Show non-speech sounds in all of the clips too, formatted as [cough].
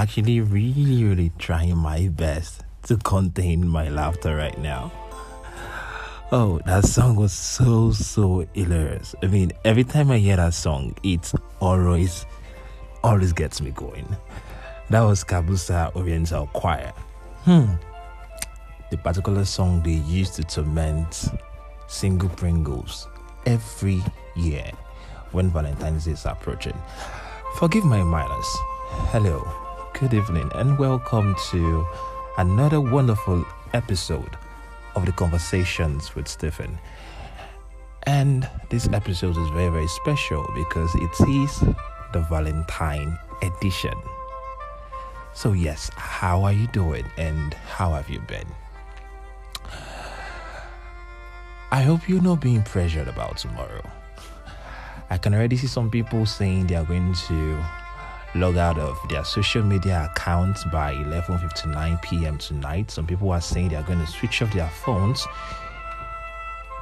actually really, really trying my best to contain my laughter right now. Oh, that song was so, so hilarious. I mean, every time I hear that song, it always, always gets me going. That was Kabusa Oriental Choir. Hmm. The particular song they used to torment single Pringles every year when Valentine's Day is approaching. Forgive my manners. Hello, good evening, and welcome to another wonderful episode of the Conversations with Stephen. And this episode is very, very special because it is the Valentine edition. So, yes, how are you doing and how have you been? I hope you're not being pressured about tomorrow. I can already see some people saying they are going to log out of their social media accounts by 11:59 p.m. tonight. Some people are saying they are going to switch off their phones.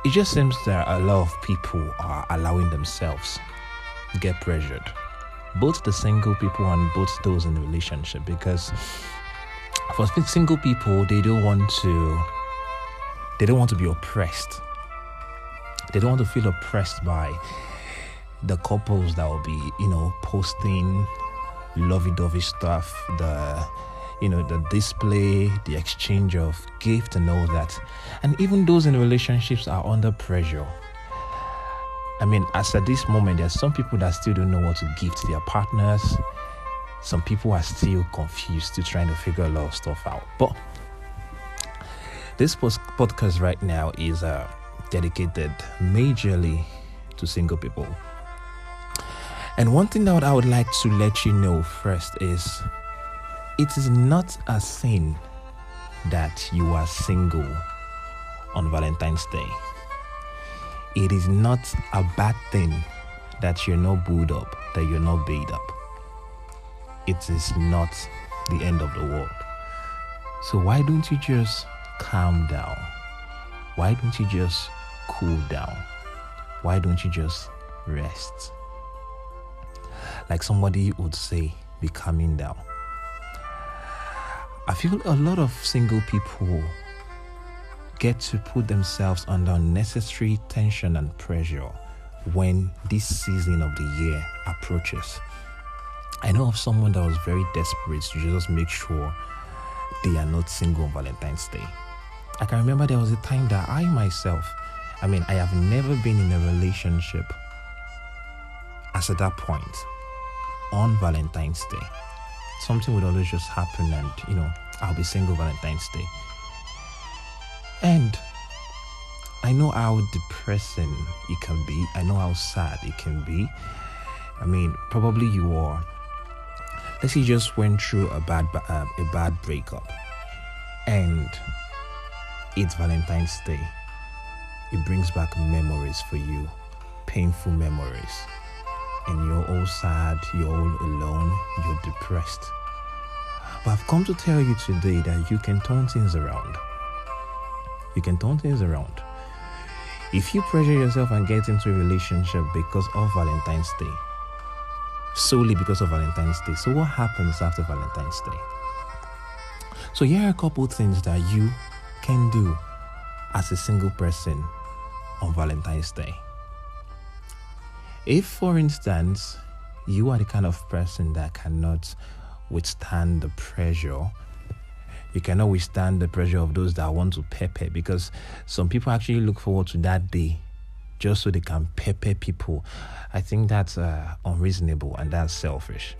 It just seems that a lot of people are allowing themselves get pressured, both the single people and both those in the relationship, because for single people they don't want to they don't want to be oppressed. They don't want to feel oppressed by the couples that will be, you know, posting lovey-dovey stuff, the you know, the display, the exchange of gift and all that. And even those in relationships are under pressure. I mean, as at this moment, there's some people that still don't know what to give to their partners. Some people are still confused, still trying to figure a lot of stuff out. But this podcast right now is uh, dedicated majorly to single people. And one thing that I would like to let you know first is it is not a sin that you are single on Valentine's Day. It is not a bad thing that you're not booed up, that you're not baited up. It is not the end of the world. So why don't you just calm down? Why don't you just cool down? Why don't you just rest? Like somebody would say, be calming down. I feel a lot of single people get to put themselves under unnecessary tension and pressure when this season of the year approaches. I know of someone that was very desperate to just make sure they are not single on Valentine's Day. I can remember there was a time that I myself, I mean, I have never been in a relationship as at that point on Valentine's Day. Something would always just happen, and you know, I'll be single Valentine's Day. And I know how depressing it can be, I know how sad it can be. I mean, probably you are. Let's say you just went through a bad uh, a bad breakup, and it's Valentine's Day. It brings back memories for you, painful memories and you're all sad, you're all alone, you're depressed. But I've come to tell you today that you can turn things around. You can turn things around. If you pressure yourself and get into a relationship because of Valentine's Day, solely because of Valentine's Day, so what happens after Valentine's Day? So here are a couple things that you can do as a single person on Valentine's Day. If, for instance, you are the kind of person that cannot withstand the pressure, you cannot withstand the pressure of those that want to pepper because some people actually look forward to that day just so they can pepper people. I think that's uh, unreasonable and that's selfish.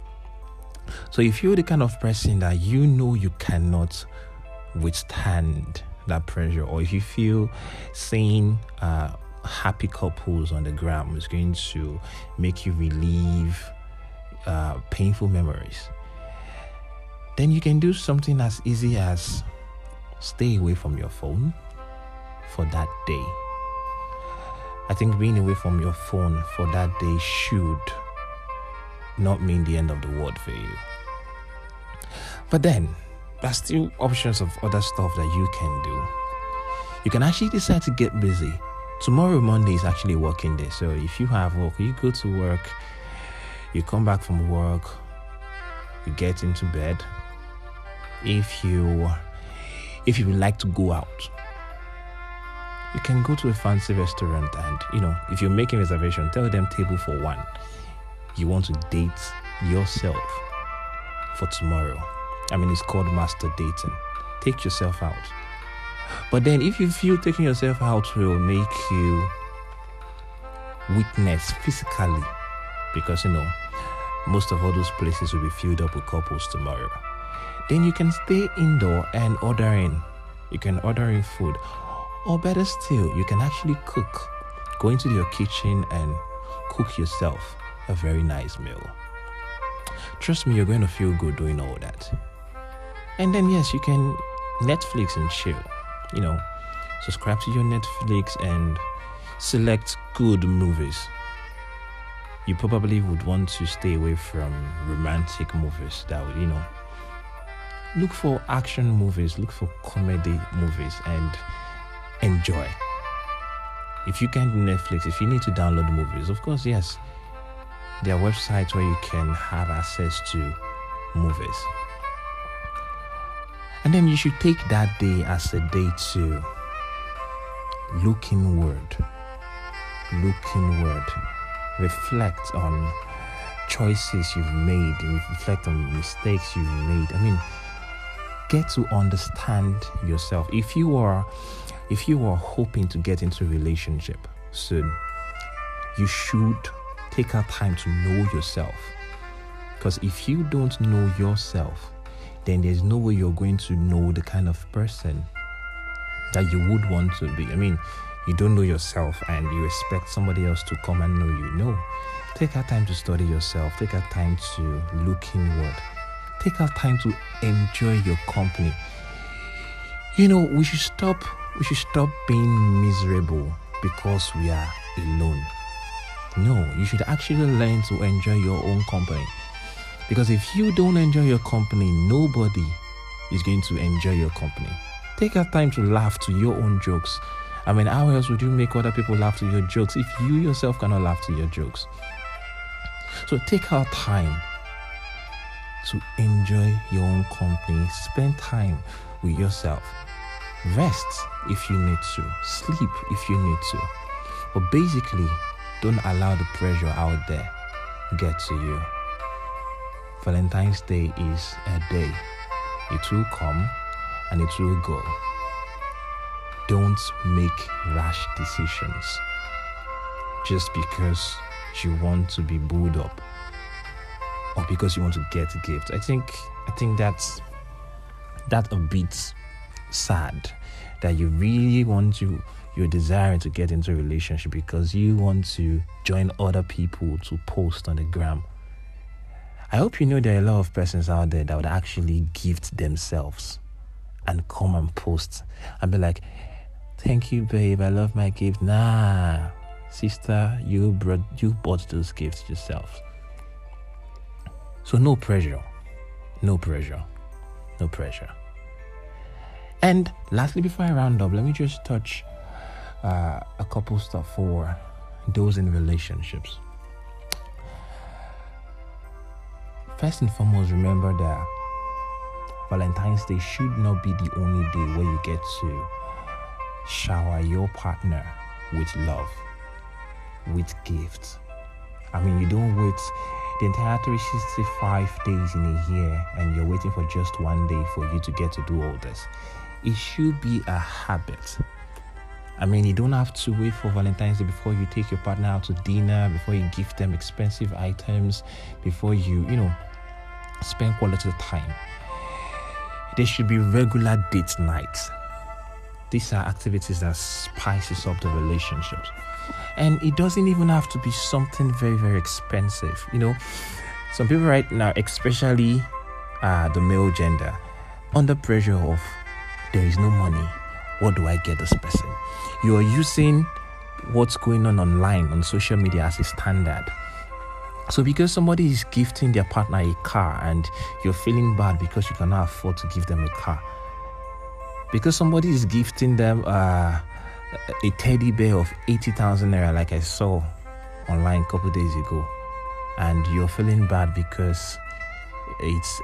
So if you're the kind of person that you know you cannot withstand that pressure, or if you feel seeing uh, happy couples on the gram is going to make you relieve uh, painful memories, then you can do something as easy as stay away from your phone for that day. I think being away from your phone for that day should not mean the end of the world for you. But then, there's still options of other stuff that you can do. You can actually decide to get busy tomorrow monday is actually working day so if you have work you go to work You come back from work, you get into bed. If you if you would like to go out, you can go to a fancy restaurant and you know if you're making reservation, tell them table for one. You want to date yourself for tomorrow. I mean, it's called master dating. Take yourself out. But then, if you feel taking yourself out will make you weakness physically, because you know, most of all those places will be filled up with couples tomorrow, then you can stay indoor and order in. You can order in food. Or better still, you can actually cook. Go into your kitchen and cook yourself a very nice meal. Trust me, you're going to feel good doing all that. And then, yes, you can Netflix and chill. You know, subscribe to your Netflix and select good movies. You probably would want to stay away from romantic movies that would, you know, look for action movies, look for comedy movies, and enjoy. If you can't Netflix, if you need to download movies, of course, yes, there are websites where you can have access to movies. And then you should take that day as a day to look inward, look inward, reflect on choices you've made, reflect on mistakes you've made. I mean, get to understand yourself. If you are if you are hoping to get into a relationship soon, you should take out time to know yourself. Because if you don't know yourself, then there's no way you're going to know the kind of person that you would want to be. I mean, you don't know yourself and you expect somebody else to come and know you. No. Take out time to study yourself. Take out time to look inward. Take out time to enjoy your company. You know, we should stop we should stop being miserable because we are alone. No, you should actually learn to enjoy your own company. Because if you don't enjoy your company, nobody is going to enjoy your company. Take out time to laugh to your own jokes. I mean, how else would you make other people laugh to your jokes if you yourself cannot laugh to your jokes? So take our time to enjoy your own company. Spend time with yourself. Rest if you need to. Sleep if you need to. But basically, don't allow the pressure out there get to you. Valentine's Day is a day. It will come and it will go. Don't make rash decisions just because you want to be booed up or because you want to get a gift. I think I think that's that a bit sad that you really want to you're desiring to get into a relationship because you want to join other people to post on the gram. I hope you know there are a lot of persons out there that would actually gift themselves and come and post and be like, Thank you, babe. I love my gift. Nah, sister, you brought you bought those gifts yourself. So no pressure. No pressure. No pressure. And lastly, before I round up, let me just touch uh, a couple stuff for those in relationships. First and foremost, remember that Valentine's Day should not be the only day where you get to shower your partner with love, with gifts. I mean, you don't wait the entire 365 days in a year and you're waiting for just one day for you to get to do all this. It should be a habit I mean, you don't have to wait for Valentine's Day before you take your partner out to dinner, before you give them expensive items, before you, you know, spend quality time. There should be regular date nights. These are activities that spices up the relationships. And it doesn't even have to be something very, very expensive. You know, some people right now, especially uh, the male gender, under pressure of there is no money what do I get this person? You are using what's going on online on social media as a standard. So because somebody is gifting their partner a car and you're feeling bad because you cannot afford to give them a car, because somebody is gifting them uh, a teddy bear of 80,000 naira, like I saw online a couple days ago, and you're feeling bad because it's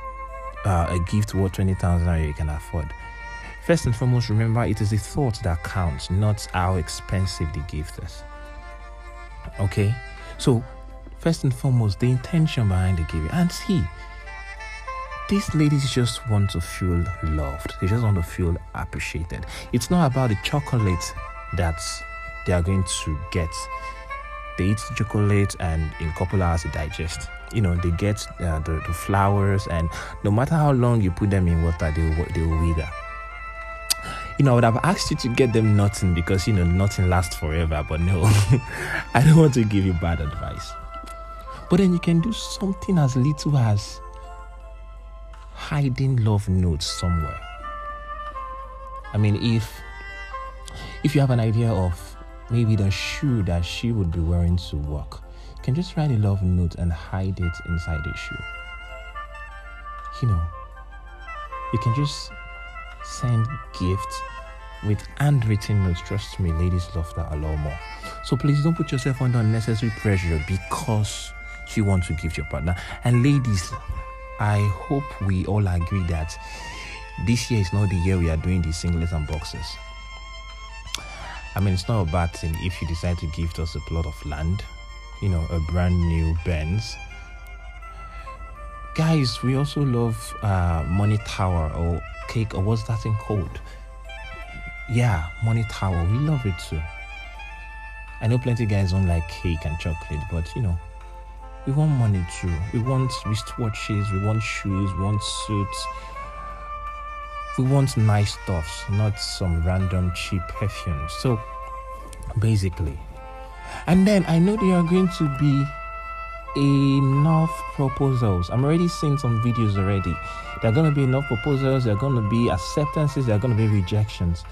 uh, a gift worth 20,000 naira you can afford. First and foremost, remember it is the thought that counts, not how expensive the gift is. Okay? So, first and foremost, the intention behind the gift. And see, these ladies just want to feel loved, they just want to feel appreciated. It's not about the chocolate that they are going to get. They eat chocolate and in a couple hours they digest you know they get uh, the, the flowers and no matter how long you put them in water they will, they will wither you know, I would have asked you to get them nothing because you know nothing lasts forever, but no, [laughs] I don't want to give you bad advice. But then you can do something as little as hiding love notes somewhere. I mean, if if you have an idea of maybe the shoe that she would be wearing to work, you can just write a love note and hide it inside the shoe. You know, you can just send gifts with handwritten notes. Trust me, ladies love that a lot more. So please don't put yourself under unnecessary pressure because you want to gift your partner. And ladies, I hope we all agree that this year is not the year we are doing the singlets and boxes. I mean, it's not a bad thing if you decide to gift us a plot of land you know, a brand new Benz. Guys, we also love uh, Money Tower or cake or what's that thing called? Yeah, Money Tower. We love it too. I know plenty guys don't like cake and chocolate, but you know, we want money too. We want wristwatches, we want shoes, we want suits. We want nice stuffs, not some random cheap perfumes. So basically, and then I know there are going to be enough proposals. I'm already seeing some videos already. There are going to be enough proposals, there are going to be acceptances, there are going to be rejections.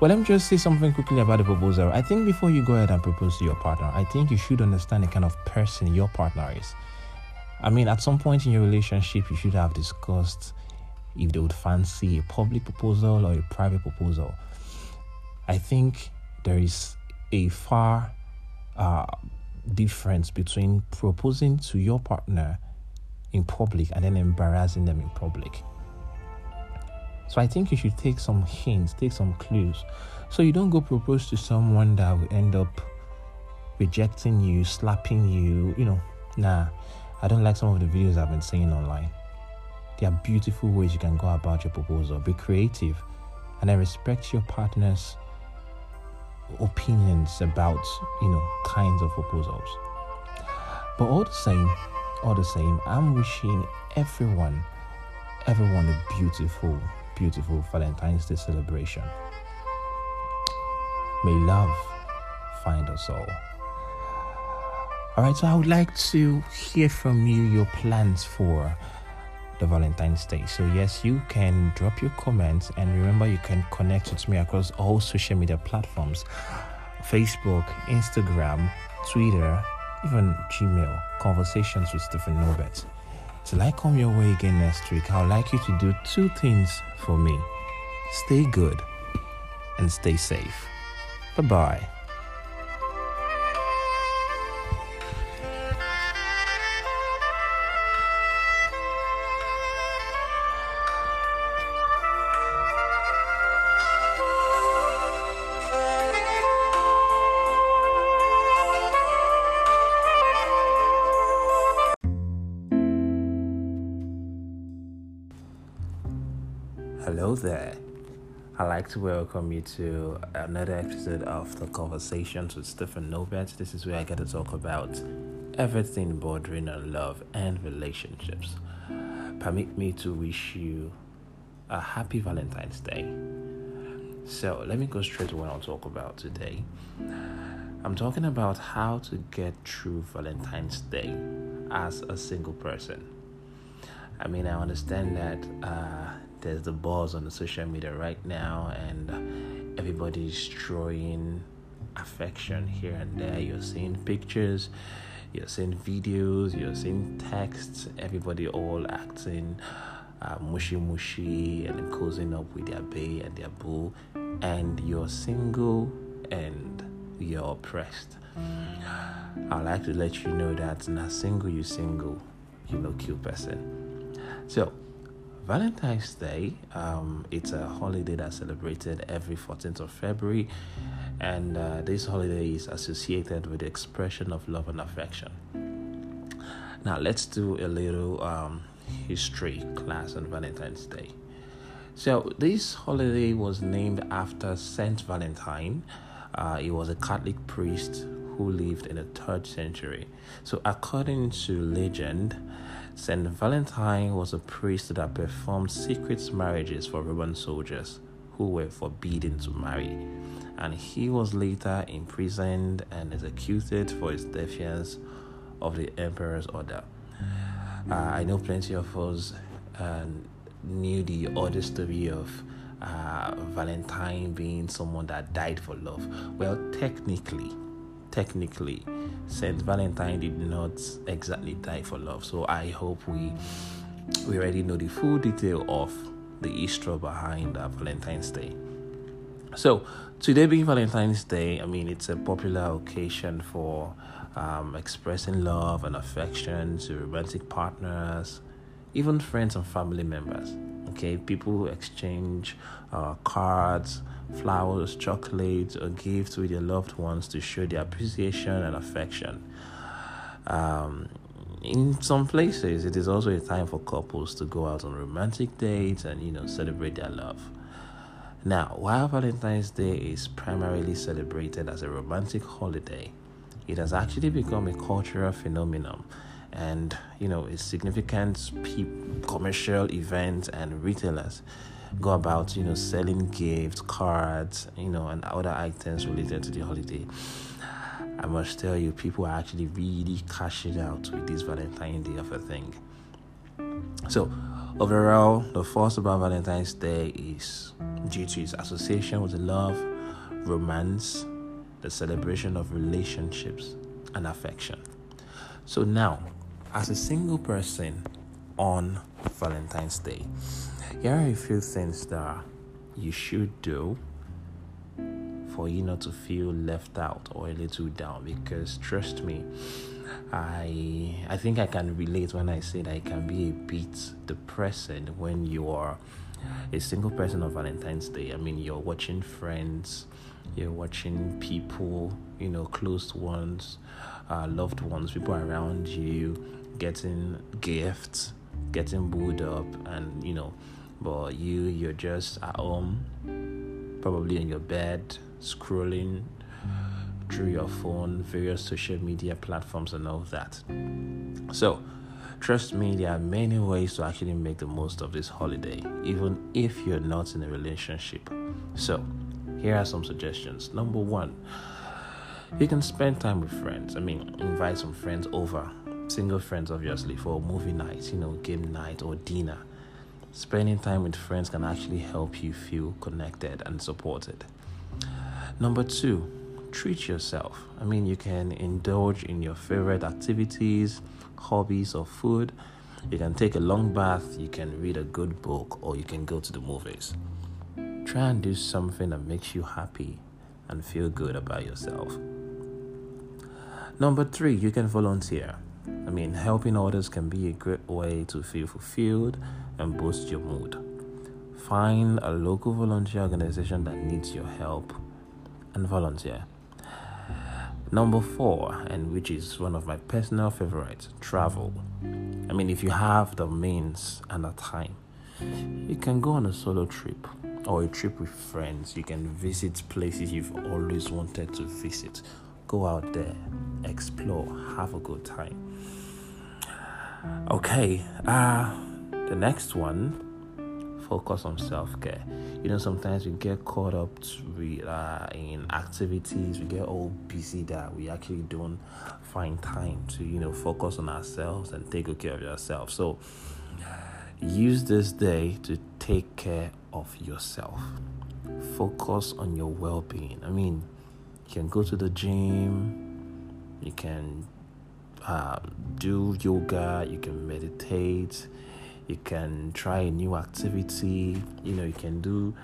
Well, let me just say something quickly about the proposal. I think before you go ahead and propose to your partner, I think you should understand the kind of person your partner is. I mean, at some point in your relationship, you should have discussed if they would fancy a public proposal or a private proposal. I think there is a far uh, difference between proposing to your partner in public and then embarrassing them in public. So I think you should take some hints, take some clues. So you don't go propose to someone that will end up rejecting you, slapping you, you know. Nah, I don't like some of the videos I've been seeing online. There are beautiful ways you can go about your proposal. Be creative and then respect your partner's opinions about you know kinds of proposals but all the same all the same i'm wishing everyone everyone a beautiful beautiful valentine's day celebration may love find us all all right so i would like to hear from you your plans for the Valentine's Day. So, yes, you can drop your comments and remember you can connect with me across all social media platforms Facebook, Instagram, Twitter, even Gmail. Conversations with Stephen Norbert. Till I come your way again next week, I would like you to do two things for me stay good and stay safe. Bye bye. To welcome you to another episode of the Conversations with Stephen Norbert. This is where I get to talk about everything bordering on love and relationships. Permit me to wish you a happy Valentine's Day. So, let me go straight to what I'll talk about today. I'm talking about how to get through Valentine's Day as a single person. I mean, I understand that. Uh, there's the buzz on the social media right now, and everybody's throwing affection here and there. You're seeing pictures, you're seeing videos, you're seeing texts, everybody all acting uh, mushy mushy and cozying up with their bae and their boo, and you're single and you're oppressed. I'd like to let you know that not single, you single, you know, cute person. So, Valentine's Day, um, it's a holiday that's celebrated every 14th of February, and uh, this holiday is associated with the expression of love and affection. Now, let's do a little um, history class on Valentine's Day. So, this holiday was named after Saint Valentine. Uh, he was a Catholic priest who lived in the third century. So, according to legend, Saint Valentine was a priest that performed secret marriages for Roman soldiers who were forbidden to marry, and he was later imprisoned and executed for his defiance of the emperor's order. Uh, I know plenty of us uh, knew the other story of uh, Valentine being someone that died for love. Well, technically, technically, Saint Valentine did not exactly die for love. So I hope we we already know the full detail of the history behind Valentine's Day. So today being Valentine's Day, I mean it's a popular occasion for um, expressing love and affection to romantic partners, even friends and family members. Okay, people exchange uh, cards flowers, chocolates, or gifts with their loved ones to show their appreciation and affection. Um, in some places, it is also a time for couples to go out on romantic dates and you know celebrate their love. Now, while Valentine's Day is primarily celebrated as a romantic holiday, it has actually become a cultural phenomenon and you know a significant pe- commercial events and retailers go about, you know, selling gifts, cards, you know, and other items related to the holiday. I must tell you, people are actually really cashing out with this Valentine's Day of a thing. So, overall, the first about Valentine's Day is due to its association with love, romance, the celebration of relationships, and affection. So, now, as a single person on Valentine's Day, here are a few things that you should do for you not to feel left out or a little down because trust me i i think i can relate when i say that it can be a bit depressing when you are a single person on valentine's day. I mean you're watching friends you're watching people you know close ones uh, loved ones people around you getting gifts getting booed up and you know but you you're just at home probably in your bed scrolling through your phone various social media platforms and all that. So trust me there are many ways to actually make the most of this holiday even if you're not in a relationship. So here are some suggestions. Number one you can spend time with friends. I mean invite some friends over single friends obviously for movie night you know game night or dinner Spending time with friends can actually help you feel connected and supported. Number two, treat yourself. I mean, you can indulge in your favorite activities, hobbies, or food. You can take a long bath, you can read a good book, or you can go to the movies. Try and do something that makes you happy and feel good about yourself. Number three, you can volunteer. I mean, helping others can be a great way to feel fulfilled and boost your mood. Find a local volunteer organization that needs your help and volunteer. Number four, and which is one of my personal favorites, travel. I mean, if you have the means and the time, you can go on a solo trip or a trip with friends. You can visit places you've always wanted to visit. Go out there, explore, have a good time. Okay, uh, the next one, focus on self care. You know, sometimes we get caught up with, uh, in activities, we get all busy that we actually don't find time to, you know, focus on ourselves and take good care of yourself. So, use this day to take care of yourself. Focus on your well being. I mean, you can go to the gym, you can uh, do yoga, you can meditate, you can try a new activity, you know, you can do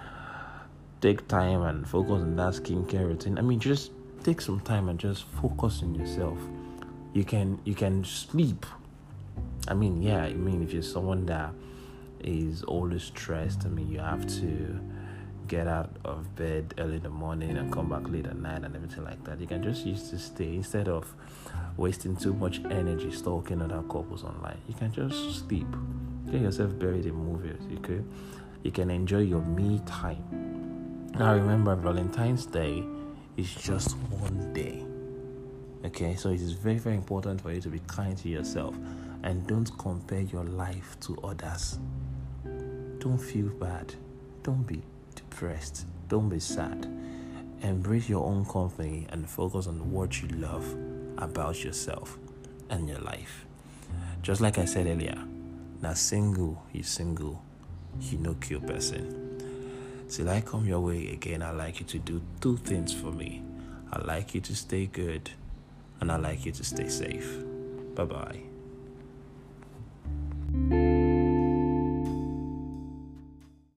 take time and focus on that skincare routine. I mean, just take some time and just focus on yourself. You can you can sleep. I mean, yeah, I mean if you're someone that is always stressed, I mean you have to get out of bed early in the morning and come back late at night and everything like that. You can just use to stay instead of wasting too much energy stalking other couples online. You can just sleep. Get yourself buried in movies. Could you can enjoy your me time. Now remember Valentine's Day is just one day. Okay, so it is very, very important for you to be kind to yourself and don't compare your life to others. Don't feel bad. Don't be depressed. Don't be sad. Embrace your own company and focus on what you love about yourself and your life. Just like I said earlier, now single, you single, you no kill person. Till I come your way again, I like you to do two things for me. I like you to stay good and I like you to stay safe. Bye bye.